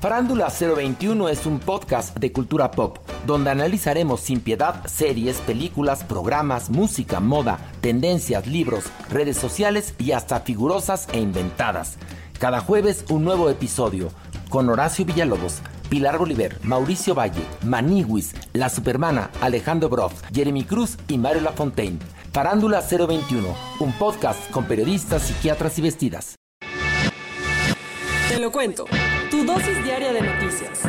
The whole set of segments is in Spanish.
Farándula 021 es un podcast de cultura pop, donde analizaremos sin piedad series, películas, programas, música, moda, tendencias, libros, redes sociales y hasta figurosas e inventadas. Cada jueves un nuevo episodio, con Horacio Villalobos, Pilar Bolívar, Mauricio Valle, Maniwis, La Supermana, Alejandro Broff, Jeremy Cruz y Mario Lafontaine. Farándula 021, un podcast con periodistas, psiquiatras y vestidas. Te lo cuento. Tu dosis diaria de noticias.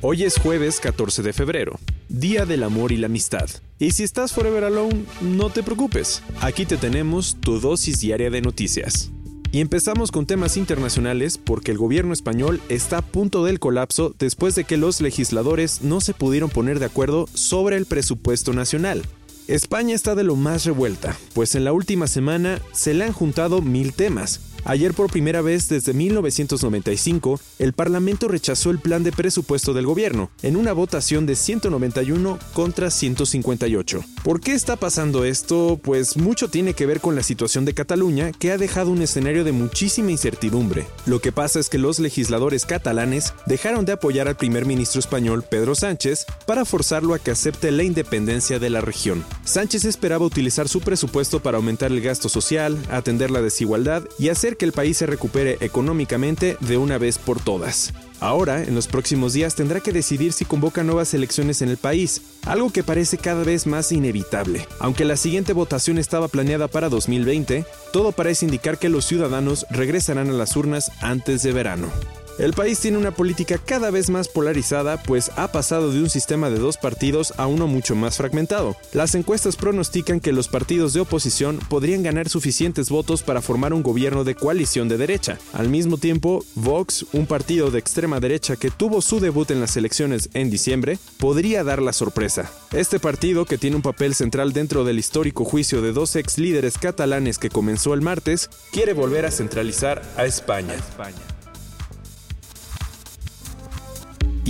Hoy es jueves 14 de febrero, Día del Amor y la Amistad. Y si estás forever alone, no te preocupes. Aquí te tenemos tu dosis diaria de noticias. Y empezamos con temas internacionales porque el gobierno español está a punto del colapso después de que los legisladores no se pudieron poner de acuerdo sobre el presupuesto nacional. España está de lo más revuelta, pues en la última semana se le han juntado mil temas, Ayer por primera vez desde 1995, el Parlamento rechazó el plan de presupuesto del gobierno, en una votación de 191 contra 158. ¿Por qué está pasando esto? Pues mucho tiene que ver con la situación de Cataluña, que ha dejado un escenario de muchísima incertidumbre. Lo que pasa es que los legisladores catalanes dejaron de apoyar al primer ministro español Pedro Sánchez para forzarlo a que acepte la independencia de la región. Sánchez esperaba utilizar su presupuesto para aumentar el gasto social, atender la desigualdad y hacer que el país se recupere económicamente de una vez por todas. Ahora, en los próximos días, tendrá que decidir si convoca nuevas elecciones en el país, algo que parece cada vez más inevitable. Aunque la siguiente votación estaba planeada para 2020, todo parece indicar que los ciudadanos regresarán a las urnas antes de verano. El país tiene una política cada vez más polarizada, pues ha pasado de un sistema de dos partidos a uno mucho más fragmentado. Las encuestas pronostican que los partidos de oposición podrían ganar suficientes votos para formar un gobierno de coalición de derecha. Al mismo tiempo, Vox, un partido de extrema derecha que tuvo su debut en las elecciones en diciembre, podría dar la sorpresa. Este partido, que tiene un papel central dentro del histórico juicio de dos ex líderes catalanes que comenzó el martes, quiere volver a centralizar a España.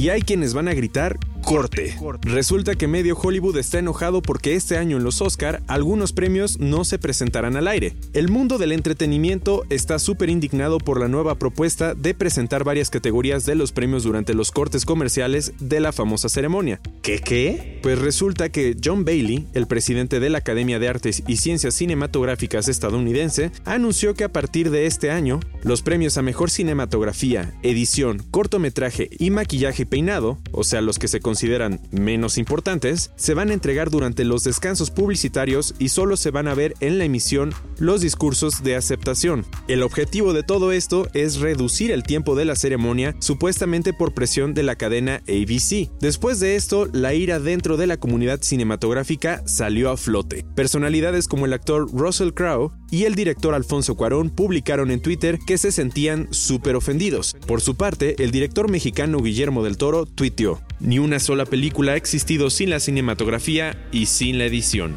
Y hay quienes van a gritar corte. Resulta que medio Hollywood está enojado porque este año en los Oscar algunos premios no se presentarán al aire. El mundo del entretenimiento está súper indignado por la nueva propuesta de presentar varias categorías de los premios durante los cortes comerciales de la famosa ceremonia. ¿Qué qué? Pues resulta que John Bailey, el presidente de la Academia de Artes y Ciencias Cinematográficas estadounidense, anunció que a partir de este año, los premios a mejor cinematografía, edición, cortometraje y maquillaje peinado, o sea, los que se consideran menos importantes, se van a entregar durante los descansos publicitarios y solo se van a ver en la emisión los discursos de aceptación. El objetivo de todo esto es reducir el tiempo de la ceremonia, supuestamente por presión de la cadena ABC. Después de esto, la ira dentro de la comunidad cinematográfica salió a flote. Personalidades como el actor Russell Crowe y el director Alfonso Cuarón publicaron en Twitter que se sentían súper ofendidos. Por su parte, el director mexicano Guillermo del Toro tuiteó, ni una sola película ha existido sin la cinematografía y sin la edición.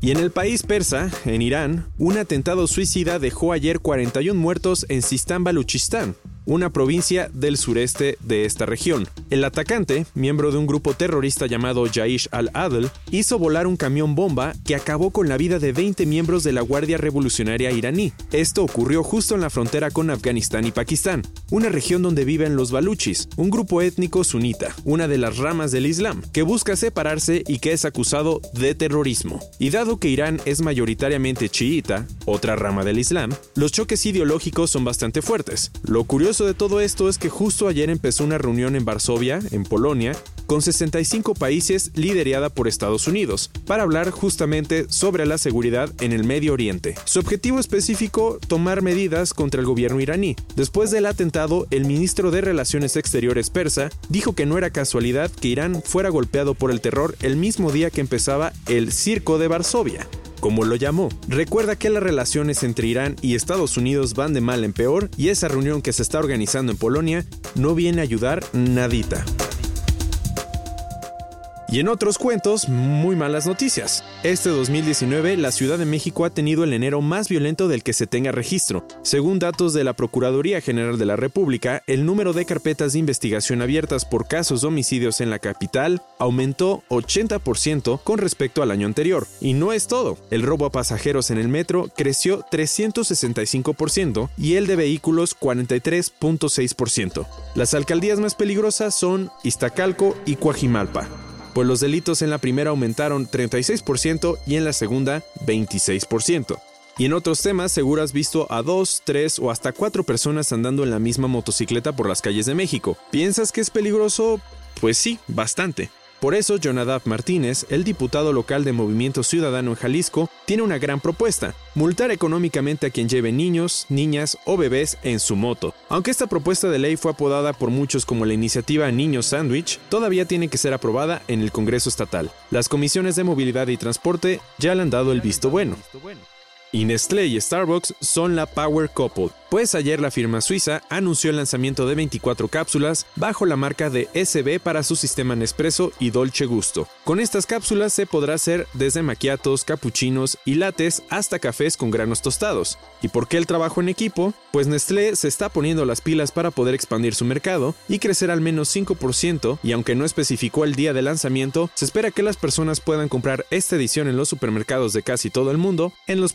Y en el país persa, en Irán, un atentado suicida dejó ayer 41 muertos en Sistán Baluchistán, una provincia del sureste de esta región. El atacante, miembro de un grupo terrorista llamado Jaish al-Adl, hizo volar un camión bomba que acabó con la vida de 20 miembros de la Guardia Revolucionaria iraní. Esto ocurrió justo en la frontera con Afganistán y Pakistán, una región donde viven los baluchis, un grupo étnico sunita, una de las ramas del Islam, que busca separarse y que es acusado de terrorismo. Y dado que Irán es mayoritariamente chiita, otra rama del Islam, los choques ideológicos son bastante fuertes. Lo curioso curioso de todo esto es que justo ayer empezó una reunión en Varsovia, en Polonia, con 65 países liderada por Estados Unidos, para hablar justamente sobre la seguridad en el Medio Oriente. Su objetivo específico, tomar medidas contra el gobierno iraní. Después del atentado, el ministro de Relaciones Exteriores persa dijo que no era casualidad que Irán fuera golpeado por el terror el mismo día que empezaba el Circo de Varsovia como lo llamó. Recuerda que las relaciones entre Irán y Estados Unidos van de mal en peor y esa reunión que se está organizando en Polonia no viene a ayudar nadita. Y en otros cuentos, muy malas noticias. Este 2019, la Ciudad de México ha tenido el enero más violento del que se tenga registro. Según datos de la Procuraduría General de la República, el número de carpetas de investigación abiertas por casos de homicidios en la capital aumentó 80% con respecto al año anterior. Y no es todo. El robo a pasajeros en el metro creció 365% y el de vehículos 43.6%. Las alcaldías más peligrosas son Iztacalco y Coajimalpa pues los delitos en la primera aumentaron 36% y en la segunda 26%. Y en otros temas, seguro has visto a dos, tres o hasta cuatro personas andando en la misma motocicleta por las calles de México. ¿Piensas que es peligroso? Pues sí, bastante. Por eso, Jonadab Martínez, el diputado local de Movimiento Ciudadano en Jalisco, tiene una gran propuesta, multar económicamente a quien lleve niños, niñas o bebés en su moto. Aunque esta propuesta de ley fue apodada por muchos como la iniciativa Niños Sandwich, todavía tiene que ser aprobada en el Congreso Estatal. Las comisiones de movilidad y transporte ya le han dado el visto bueno. Y Nestlé y Starbucks son la Power Couple, pues ayer la firma suiza anunció el lanzamiento de 24 cápsulas bajo la marca de SB para su sistema Nespresso y Dolce Gusto. Con estas cápsulas se podrá hacer desde maquiatos, capuchinos y lates hasta cafés con granos tostados. ¿Y por qué el trabajo en equipo? Pues Nestlé se está poniendo las pilas para poder expandir su mercado y crecer al menos 5% y aunque no especificó el día de lanzamiento, se espera que las personas puedan comprar esta edición en los supermercados de casi todo el mundo en los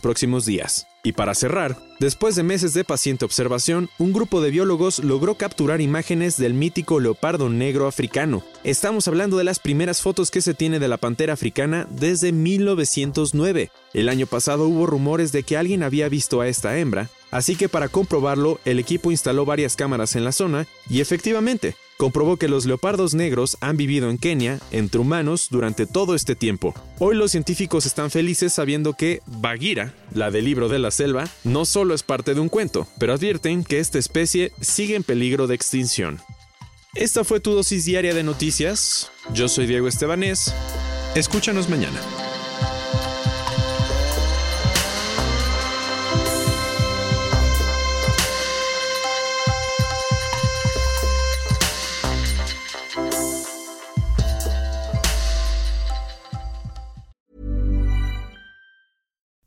Y para cerrar, después de meses de paciente observación, un grupo de biólogos logró capturar imágenes del mítico leopardo negro africano. Estamos hablando de las primeras fotos que se tiene de la pantera africana desde 1909. El año pasado hubo rumores de que alguien había visto a esta hembra, así que para comprobarlo el equipo instaló varias cámaras en la zona y efectivamente, comprobó que los leopardos negros han vivido en Kenia entre humanos durante todo este tiempo. Hoy los científicos están felices sabiendo que Bagheera, la del libro de la selva, no solo es parte de un cuento, pero advierten que esta especie sigue en peligro de extinción. Esta fue tu dosis diaria de noticias. Yo soy Diego Estebanés. Escúchanos mañana.